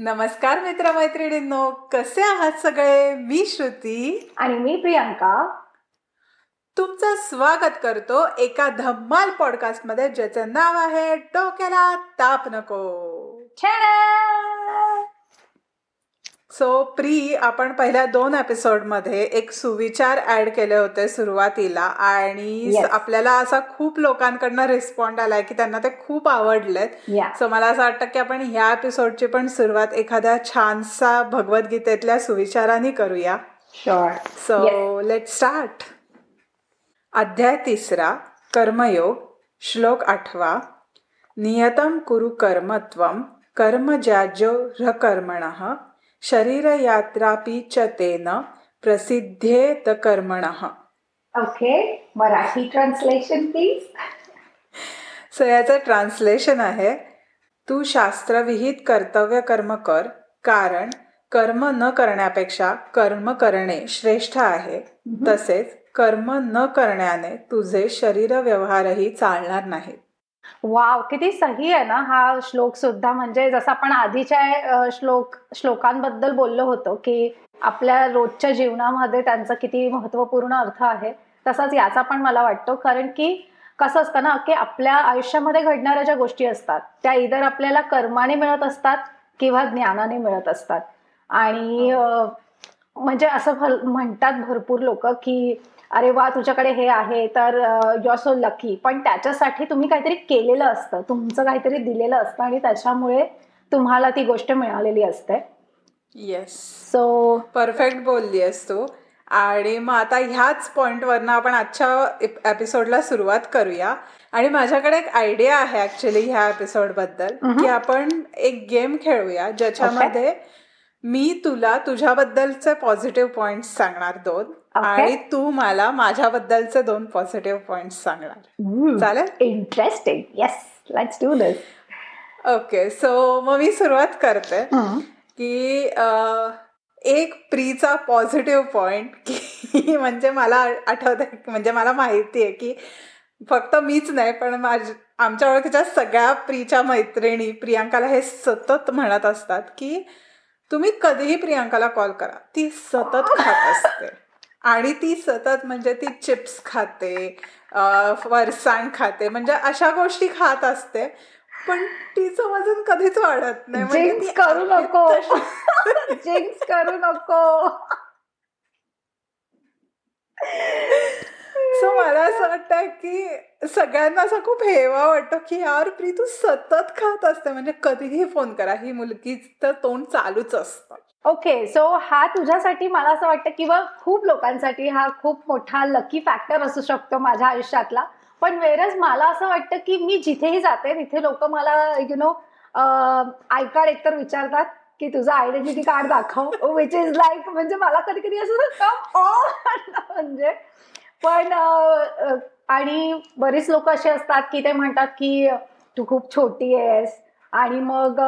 नमस्कार मित्रमैत्रिणींनो कसे आहात सगळे? मी श्रुती. आणि मी प्रियांका. तुमचं स्वागत करतो एका धम्माल पॉडकास्टमध्ये ज्याचं नाव आहे डोक्याला ताप नको. सो प्री आपण पहिल्या दोन एपिसोडमध्ये एक सुविचार ऍड केले होते सुरुवातीला आणि Yes. आपल्याला असा खूप लोकांकडनं रिस्पॉन्ड आलाय की त्यांना ते खूप आवडलेत. या सो मला असं वाटतं की आपण ह्या एपिसोडची पण सुरुवात एखाद्या छानसा भगवद्गीतेतल्या सुविचारांनी करूया. सो लेट स्टार्ट अध्याय तिसरा कर्मयोग श्लोक आठवा. नियतम कुरु कर्मत्वम कर्म ज्याजो ह्यकर्मण शरीरयात्रापि च तेन प्रसिद्धेत कर्मण okay Marathi translation please so याचं ट्रान्सलेशन आहे तू शास्त्रविहित कर्तव्य कर्म कर कारण कर्म न करण्यापेक्षा कर्म करणे श्रेष्ठ आहे. तसेच कर्म न करण्याने तुझे शरीर व्यवहारही चालणार नाहीत. वाव किती सही आहे ना हा श्लोक सुद्धा. म्हणजे जसं आपण आधीच्या श्लोक श्लोकांबद्दल बोललो होतो की आपल्या रोजच्या जीवनामध्ये त्यांचा किती महत्त्वपूर्ण अर्थ आहे तसाच याचा पण मला वाटतो. कारण की कसं असतं ना की आपल्या आयुष्यामध्ये घडणाऱ्या ज्या गोष्टी असतात त्या इतर आपल्याला कर्माने मिळत असतात किंवा ज्ञानाने मिळत असतात. आणि म्हणजे असं म्हणतात भरपूर लोक की अरे वा तुझ्याकडे हे आहे तर यू आर सो लकी पण त्याच्यासाठी तुम्ही काहीतरी केलेलं असतं तुमचं काहीतरी दिलेलं असतं आणि त्याच्यामुळे तुम्हाला ती गोष्ट मिळालेली असते. येस सो परफेक्ट बोलली आहेस तू. आणि मग आता ह्याच पॉइंटवरनं आपण आजच्या एपिसोडला सुरुवात करूया. आणि माझ्याकडे एक आयडिया आहे ऍक्च्युली ह्या एपिसोडबद्दल. की आपण एक गेम खेळूया ज्याच्यामध्ये मी तुला तुझ्याबद्दलचे पॉझिटिव्ह पॉइंट सांगणार दोन. आणि तू मला माझ्याबद्दलचे दोन पॉझिटिव्ह पॉइंट सांगणार. चालेल? Interesting yes let's do this okay so मग मी सुरुवात करते की एक प्रीचा पॉझिटिव्ह पॉइंट की म्हणजे मला आठवत आहे म्हणजे मला माहिती आहे की फक्त मीच नाही पण माझ आमच्या ओळखीच्या सगळ्या प्रीच्या मैत्रिणी प्रियांकाला हे सतत म्हणत असतात की तुम्ही कधीही प्रियांकाला कॉल करा ती सतत खात असते. आणि ती सतत म्हणजे ती चिप्स खाते अ, फरसाण खाते म्हणजे अशा गोष्टी खात असते. पण तिचं वजन कधीच वाढत नाही. म्हणजे करू नको. जिंक्स करू नको. सो मला असं वाटतं की सगळ्यांना असं खूप हेवा वाटतो की यार प्री तू सतत खात असते. म्हणजे कधीही फोन करा. ही मुलगीचं तोंड चालूच असतं. ओके सो हा तुझ्यासाठी मला असं वाटतं किंवा खूप लोकांसाठी हा खूप मोठा लकी फॅक्टर असू शकतो माझ्या आयुष्यातला. पण वेरच मला असं वाटतं की मी जिथेही जाते तिथे लोक मला यु नो आय कार्ड एकतर विचारतात की तुझं आयडेंटिटी कार्ड दाखव. विच इज लाईक म्हणजे मला कधी कधी असं कम ऑन म्हणजे पण आणि बरीच लोक असे असतात की ते म्हणतात की तू खूप छोटी आहेस. आणि मग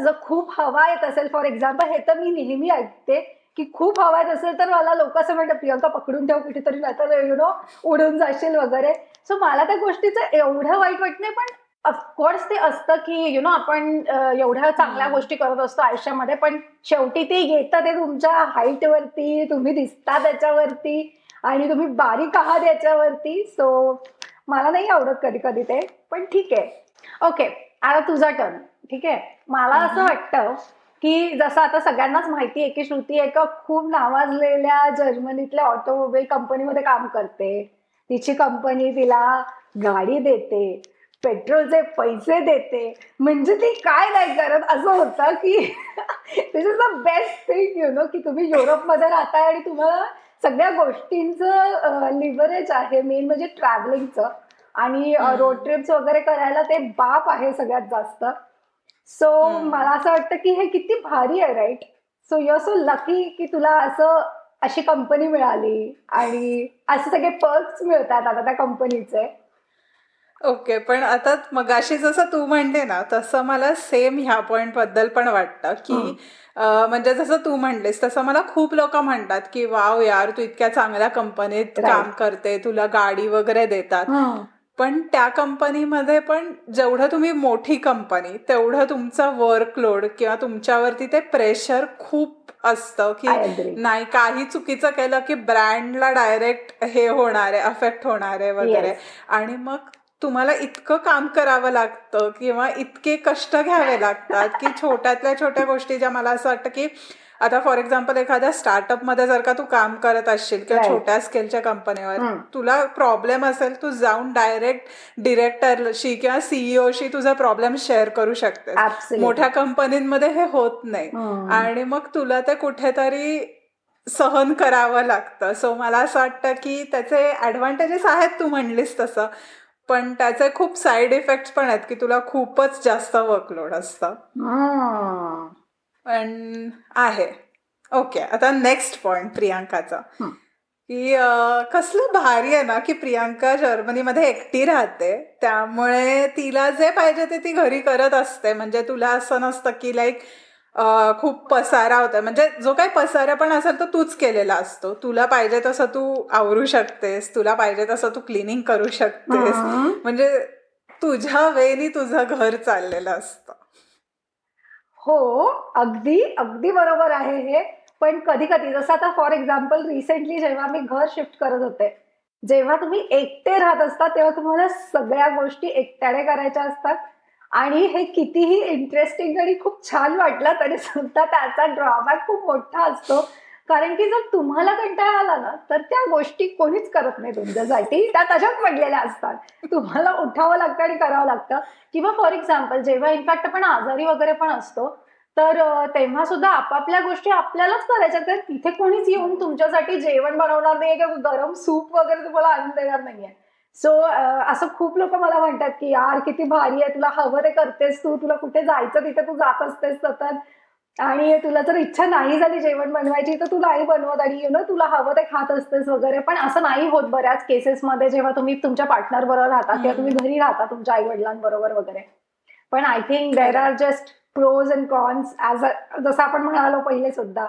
जर खूप हवा येत असेल फॉर एक्झाम्पल हे तर मी नेहमी ऐकते की खूप हवा येत असेल तर मला लोक असं म्हणतात प्रियंका पकडून ठेव कुठेतरी नाही तर यु नो उडून जाशील वगैरे. सो मला त्या गोष्टीचं एवढं वाईट वाटत नाही पण ऑफकोर्स ते असतं की यु नो आपण एवढ्या चांगल्या. गोष्टी करत असतो आयुष्यामध्ये पण शेवटी ते येतं ते तुमच्या हाईट वरती तुम्ही दिसता त्याच्यावरती आणि तुम्ही बारीक आहात याच्यावरती. सो मला नाही आवडत कधी कधी ते पण ठीक आहे. ओके आता तुझा टर्न ठीक आहे? मला असं. वाटतं की जसं आता सगळ्यांनाच माहिती आहे की श्रुती एका खूप नावाजलेल्या जर्मनीतल्या ऑटोमोबाईल कंपनीमध्ये काम करते. तिची कंपनी तिला गाडी देते पेट्रोलचे पैसे देते. म्हणजे ती काय नाही करत. असं होतं की this is the best thing you know की तुम्ही युरोपमध्ये राहताय आणि तुम्हाला सगळ्या गोष्टींचं लिव्हरेज आहे मेन म्हणजे ट्रॅव्हलिंगचं आणि. रोड ट्रिप्स वगैरे करायला ते बाप आहे सगळ्यात जास्त सो. मला असं वाटतं की हे किती भारी आहे right so you so lucky की तुला असं अशी कंपनी मिळाली आणि असे सगळे पर्क्स मिळतात आता त्या कंपनीचे ओके पण आता मगाशी जसं तू म्हणते ना तसं मला सेम ह्या पॉइंटबद्दल पण वाटतं की म्हणजे जसं तू म्हणलीस तसं मला खूप लोक म्हणतात की वाव यार तू इतक्या चांगल्या कंपनीत. काम करते तुला गाडी वगैरे देतात पण त्या कंपनीमध्ये पण जेवढं तुम्ही मोठी कंपनी तेवढं तुमचा वर्कलोड किंवा तुमच्यावरती ते प्रेशर खूप असतं की नाही काही चुकीचं केलं की ब्रँडला डायरेक्ट हे होणार आहे अफेक्ट होणार आहे वगैरे आणि मग तुम्हाला इतकं काम करावं लागतं किंवा इतके कष्ट घ्यावे लागतात की छोट्यातल्या छोट्या गोष्टी ज्या मला असं वाटतं की आता फॉर एक्झाम्पल एखाद्या स्टार्टअपमध्ये जर का तू काम करत असशील किंवा छोट्या स्केलच्या कंपनीवर तुला प्रॉब्लेम असेल तू जाऊन डायरेक्ट डिरेक्टरशी किंवा सीईओशी तुझा प्रॉब्लेम शेअर करू शकते मोठ्या कंपनीमध्ये हे होत नाही. आणि मग तुला ते कुठेतरी सहन करावं लागतं. सो मला असं वाटतं की त्याचे ऍडव्हान्टेजेस आहेत तू म्हणलीस तसं. पण त्याचे खूप साईड इफेक्ट पण आहेत की तुला खूपच जास्त वर्कलोड असतं. पण आहे. ओके आता नेक्स्ट पॉइंट प्रियांकाचा. की कसलं भारी आहे ना की प्रियांका जर्मनीमध्ये एकटी राहते त्यामुळे तिला जे पाहिजे ते ती घरी करत असते. म्हणजे तुला असं नसतं की लाईक खूप पसारा होता म्हणजे जो काही पसारा पण असेल तो तूच केलेला असतो. तुला पाहिजे तसं तू आवरू शकतेस तुला पाहिजे तसं तू क्लिनिंग करू शकतेस. म्हणजे तुझ्या वेळी तुझं घर चाललेलं असतं. हो अगदी अगदी बरोबर आहे हे. पण कधी कधी जसं आता फॉर एक्झाम्पल रिसेंटली जेव्हा मी घर शिफ्ट करत होते जेव्हा तुम्ही एकटे राहत असता तेव्हा तुम्हाला सगळ्या गोष्टी एकट्याने करायच्या असतात. आणि हे कितीही इंटरेस्टिंग आणि खूप छान वाटलं तरी सुद्धा त्याचा ड्रॉबॅक खूप मोठा असतो. कारण की जर तुम्हाला कंटाळा आला ना तर त्या गोष्टी कोणीच करत नाही तुमच्यासाठी त्या तशाच पडलेल्या असतात. तुम्हाला उठावं लागतं आणि करावं लागतं. किंवा फॉर एक्झाम्पल जेव्हा इनफॅक्ट आपण आजारी वगैरे पण असतो तर तेव्हा सुद्धा आपापल्या गोष्टी आपल्यालाच करायच्या. तर तिथे कोणीच येऊन तुमच्यासाठी जेवण बनवणार नाही किंवा गरम सूप वगैरे तुम्हाला आणून देणार नाहीये. सो असं खूप लोक मला म्हणतात की यार किती भारी आहे. तुला हवं ते करतेस तू. तुला कुठे जायचं तिथे? तू जात असतेस सतत. आणि तुला जर इच्छा नाही झाली जेवण बनवायची तर तू नाही बनवत आणि यु नो तुला हवं ते खात असतेस वगैरे. पण असं नाही होत बऱ्याच केसेसमध्ये जेव्हा तुम्ही तुमच्या पार्टनर बरोबर राहता किंवा तुम्ही घरी राहता तुमच्या आई वडिलांबरोबर वगैरे. पण I think there are just pros and cons as a जसं आपण म्हणालो पहिले सुद्धा.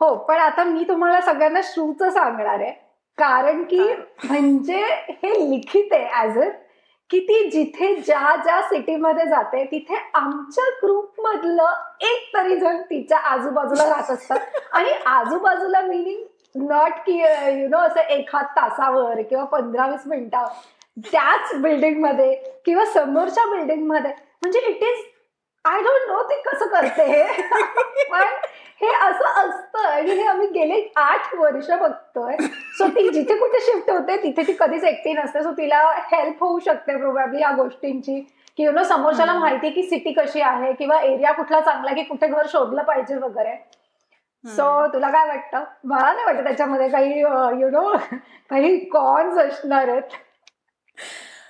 हो पण आता मी तुम्हाला सगळ्यांना श्रूच सांगणार आहे. कारण की म्हणजे हे लिखित आहे ऍज अ की ती जिथे ज्या ज्या सिटीमध्ये जाते तिथे आमच्या ग्रुप मधलं एक तरी जण तिच्या आजूबाजूला राहत असतात. आणि आजूबाजूला मिनिंग नॉट की यु नो असं एखाद तासावर किंवा पंधरा वीस मिनिटावर त्याच बिल्डिंगमध्ये किंवा समोरच्या बिल्डिंगमध्ये म्हणजे it is I don't know ते कसं करते. पण हे असं असतं आणि हे आम्ही गेले आठ वर्ष बघतोय. सो ती जिथे कुठे शिफ्ट होते तिथे ती कधीच एकटी नसते. सो तिला हेल्प होऊ शकते प्रोबॅबली या गोष्टींची. की यु नो समोरच्याला माहिती की सिटी कशी आहे किंवा एरिया कुठला चांगला की कुठे घर शोधलं पाहिजे वगैरे. सो तुला काय वाटतं? मला नाही वाटतं त्याच्यामध्ये काही यु नो काही कॉन्स असणार आहेत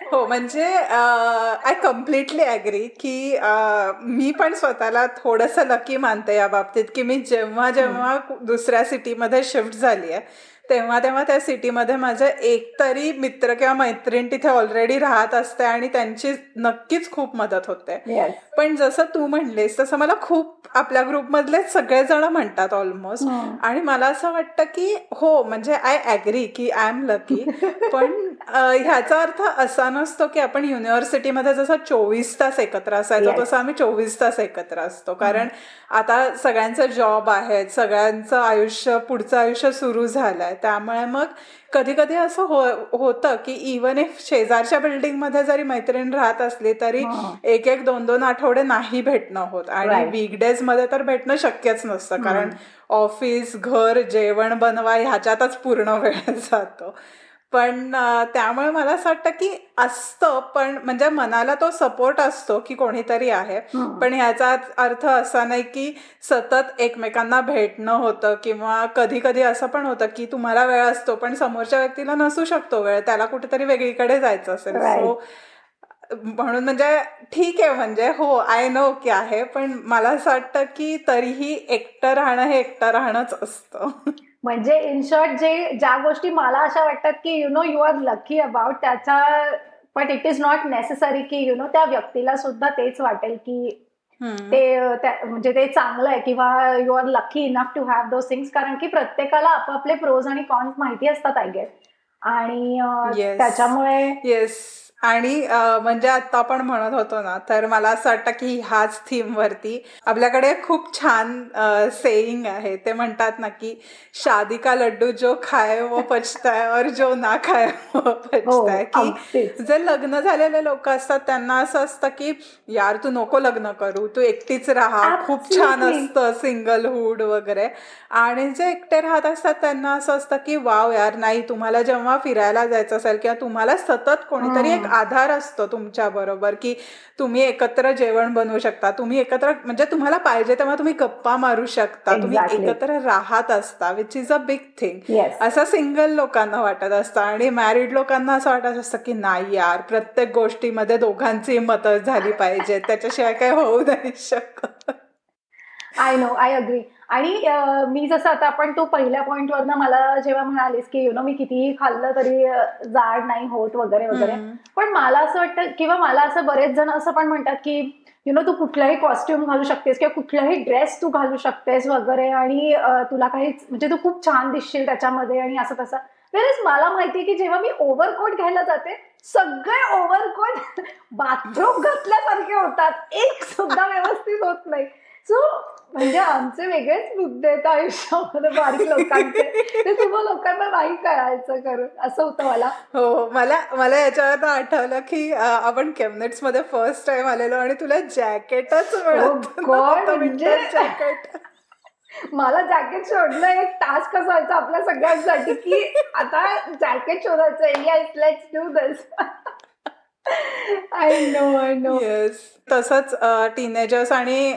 हो म्हणजे आय कम्प्लिटली ॲग्री की मी पण स्वतःला थोडंसं लकी मानते या बाबतीत की मी जेव्हा जेव्हा दुसऱ्या सिटीमध्ये शिफ्ट झाली आहे तेव्हा तेव्हा त्या सिटीमध्ये माझे एक तरी मित्र किंवा मैत्रीण तिथे ऑलरेडी राहत असते आणि त्यांची नक्कीच खूप मदत होते. पण जसं तू म्हणलीस तसं मला खूप आपल्या ग्रुपमधले सगळेजण म्हणतात ऑलमोस्ट आणि मला असं वाटतं की हो म्हणजे आय ॲग्री की आय एम लकी पण ह्याचा अर्थ असा नसतो की आपण युनिव्हर्सिटीमध्ये जसं चोवीस तास एकत्र असायचो तसं आम्ही चोवीस तास एकत्र असतो. कारण आता सगळ्यांचं जॉब आहेत सगळ्यांचं आयुष्य पुढचं आयुष्य सुरू झालंय. त्यामुळे मग कधी कधी असं हो होतं की इवन इफ शेजारच्या बिल्डिंगमध्ये जरी मैत्रीण राहत असली तरी एक एक दोन दोन आठवडे नाही भेटणं होत. आणि वीकडेजमध्ये तर भेटणं शक्यच नसतं. कारण ऑफिस घर जेवण बनवा ह्याच्यातच पूर्ण वेळ जातो. पण त्यामुळे मला असं वाटतं की असतं पण म्हणजे मनाला तो सपोर्ट असतो की कोणीतरी आहे. पण ह्याचा अर्थ असा नाही की सतत एकमेकांना भेटणं होतं किंवा कधी कधी असं पण होतं की तुम्हाला वेळ असतो पण समोरच्या व्यक्तीला नसू शकतो वेळ. त्याला कुठेतरी वेगळीकडे जायचं असेल. सो म्हणून म्हणजे ठीक आहे म्हणजे हो आय नो की आहे पण मला असं वाटतं की तरीही एकटं राहणं हे एकटं राहणंच असतं. म्हणजे इन शॉर्ट जे ज्या गोष्टी मला अशा वाटतात की you know you are lucky about त्याचा but it is not necessary की यु नो त्या व्यक्तीला सुद्धा तेच वाटेल की ते म्हणजे ते चांगलं आहे किंवा you are lucky enough to have those things कारण की प्रत्येकाला आपापले प्रोज आणि कॉन्स माहिती असतात आय गेट आणि त्याच्यामुळे येस आणि म्हणजे आता आपण म्हणत होतो ना तर मला असं वाटतं की ह्याच थीम वरती आपल्याकडे खूप छान सेईंग आहे. ते म्हणतात ना की शादी का लड्डू जो खाय वो पचता है और जो ना खाय वो पचता है हो, की जे लग्न झालेले लोक असतात त्यांना असं असतं की यार तू नको लग्न करू तू एकटीच राहा खूप छान असतं सिंगलहूड वगैरे. आणि जे एकटे राहत असतात त्यांना असं असतं की वाव यार नाही तुम्हाला जेव्हा फिरायला जायचं असेल किंवा तुम्हाला सतत कोणीतरी एक आधार असतो तुमच्या बरोबर की तुम्ही एकत्र जेवण बनवू शकता. तुम्ही एकत्र म्हणजे तुम्हाला पाहिजे तेव्हा तुम्ही गप्पा मारू शकता. तुम्ही एकत्र राहत असता which is a big thing असं सिंगल लोकांना वाटत असतं आणि मॅरिड लोकांना असं वाटत असतं की नाही यार प्रत्येक गोष्टीमध्ये दोघांची मत झाली पाहिजे. त्याच्याशिवाय काही होऊ नाही शकत. आय नो आय अग्री आणि मी जसं आता आपण तू पहिल्या पॉईंटवरनं मला जेव्हा म्हणालीस की यु नो मी कितीही खाल्लं तरी जाड नाही होत वगैरे वगैरे. पण मला असं वाटतं किंवा मला असं बरेच जण असं पण म्हणतात की यु नो तू कुठलाही कॉस्ट्युम घालू शकतेस किंवा कुठलाही ड्रेस तू घालू शकतेस वगैरे आणि तुला काही म्हणजे तू खूप छान दिसशील त्याच्यामध्ये आणि असं तसं. मला माहितीये की जेव्हा मी ओव्हरकोट घ्यायला जाते सगळे ओव्हरकोट बाथरूम घातल्यासारखे होतात. एक सुद्धा व्यवस्थित होत नाही. सो म्हणजे आमचे वेगळेच मुद्दे आहेत आयुष्यामध्ये बारीक लोकांचे. ते तुम्हा लोकांना नाही कळायचं करून असं होतं मला. हो मला मला याच्यावर आठवलं की आपण केमनेट्समध्ये फर्स्ट टाइम आलेलो आणि तुला जॅकेटच oh म्हणजे जॅकेट मला जॅकेट शोधणं एक टास्क असायचं आपल्या सगळ्यांसाठी की आता जॅकेट शोधायचं. Yes let's do this I know I know yes तसंच टीनेजर्स आणि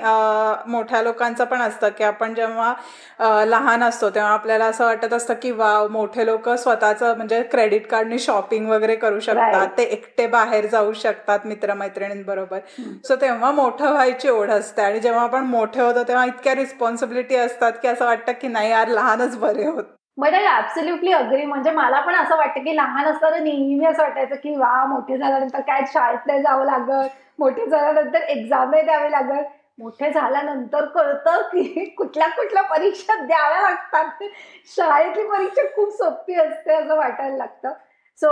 मोठ्या लोकांचं पण असतं की आपण जेव्हा लहान असतो तेव्हा आपल्याला असं वाटत असतं की वा मोठे लोक स्वतःचं म्हणजे क्रेडिट कार्डनी शॉपिंग वगैरे करू शकतात. ते एकटे बाहेर जाऊ शकतात मित्रमैत्रिणींबरोबर. सो तेव्हा मोठं व्हायची ओढ असते आणि जेव्हा आपण मोठे होतो तेव्हा इतक्या रिस्पॉन्सिबिलिटी असतात की असं वाटतं की नाही यार लहानच बरे होत. बट आय ऍब्सोल्युटली अग्री म्हणजे मला पण असं वाटतं की लहान असताना नेहमी असं वाटायचं की वा मोठे झाल्यानंतर काय शाळेत नाही जावं लागत मोठे झाल्यानंतर एक्झाम नाही द्यावी लागत मोठे झाल्यानंतर कळतं की कुठल्या कुठल्या परीक्षा द्याव्या लागतात. शाळेतली परीक्षा खूप सोपी असते असं वाटायला लागतं. सो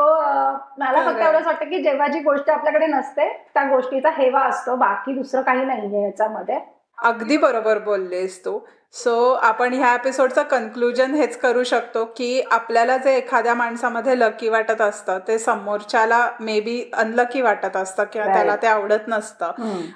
मला फक्त एवढंच वाटतं की जेव्हा जी गोष्ट आपल्याकडे नसते त्या गोष्टीचा हेवा असतो. बाकी दुसरं काही नाहीये याच्यामध्ये. अगदी बरोबर बोललेस तू. सो आपण ह्या एपिसोडचं कन्क्लुजन हेच करू शकतो की आपल्याला जे एखाद्या माणसामध्ये लकी वाटत असतं ते समोरच्याला मे बी अनलकी वाटत असतं किंवा त्याला ते आवडत नसतं.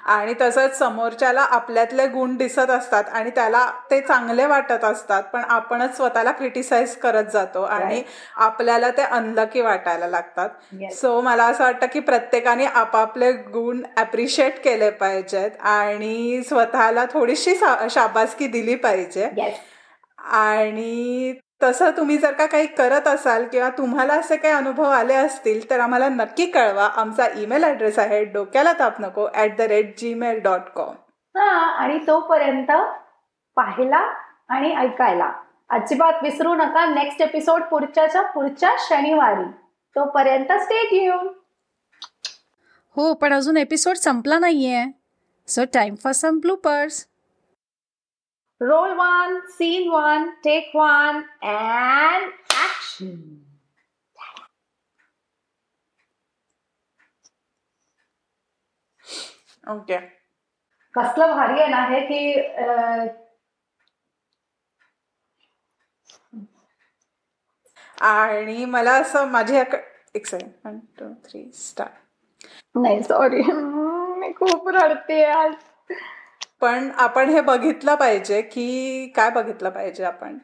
आणि तसंच समोरच्याला आपल्यातले गुण दिसत असतात आणि त्याला ते चांगले वाटत असतात पण आपणच स्वतःला क्रिटिसाइज करत जातो आणि आपल्याला ते अनलकी वाटायला लागतात. सो मला असं वाटतं की प्रत्येकाने आपापले गुण अप्रिशिएट केले पाहिजेत आणि स्वतःला थोडीशी शाबासकी दिली पाहिजे. आणि तसं तुम्ही जर का काही करत असाल किंवा तुम्हाला असे काही अनुभव आले असतील तर आम्हाला नक्की कळवा. आमचा ईमेल ॲड्रेस आहे डोक्याला ताप नको at the rate Gmail dot com. आणि तोपर्यंत पाहिला आणि ऐकायला. अजिबात विसरू नका. नेक्स्ट एपिसोड पुढच्याच्या पुढच्या शनिवारी. तोपर्यंत स्टेट येऊन हो पण अजून एपिसोड संपला नाहीये. So time for some bloopers Roll one, scene one, take one, and action. Okay कसलं भारी आहे ना हे की आणि मला असं माझी एक second one two three start नाही सॉरी मी खूप रडते आज. पण आपण हे बघितलं पाहिजे की काय बघितलं पाहिजे आपण?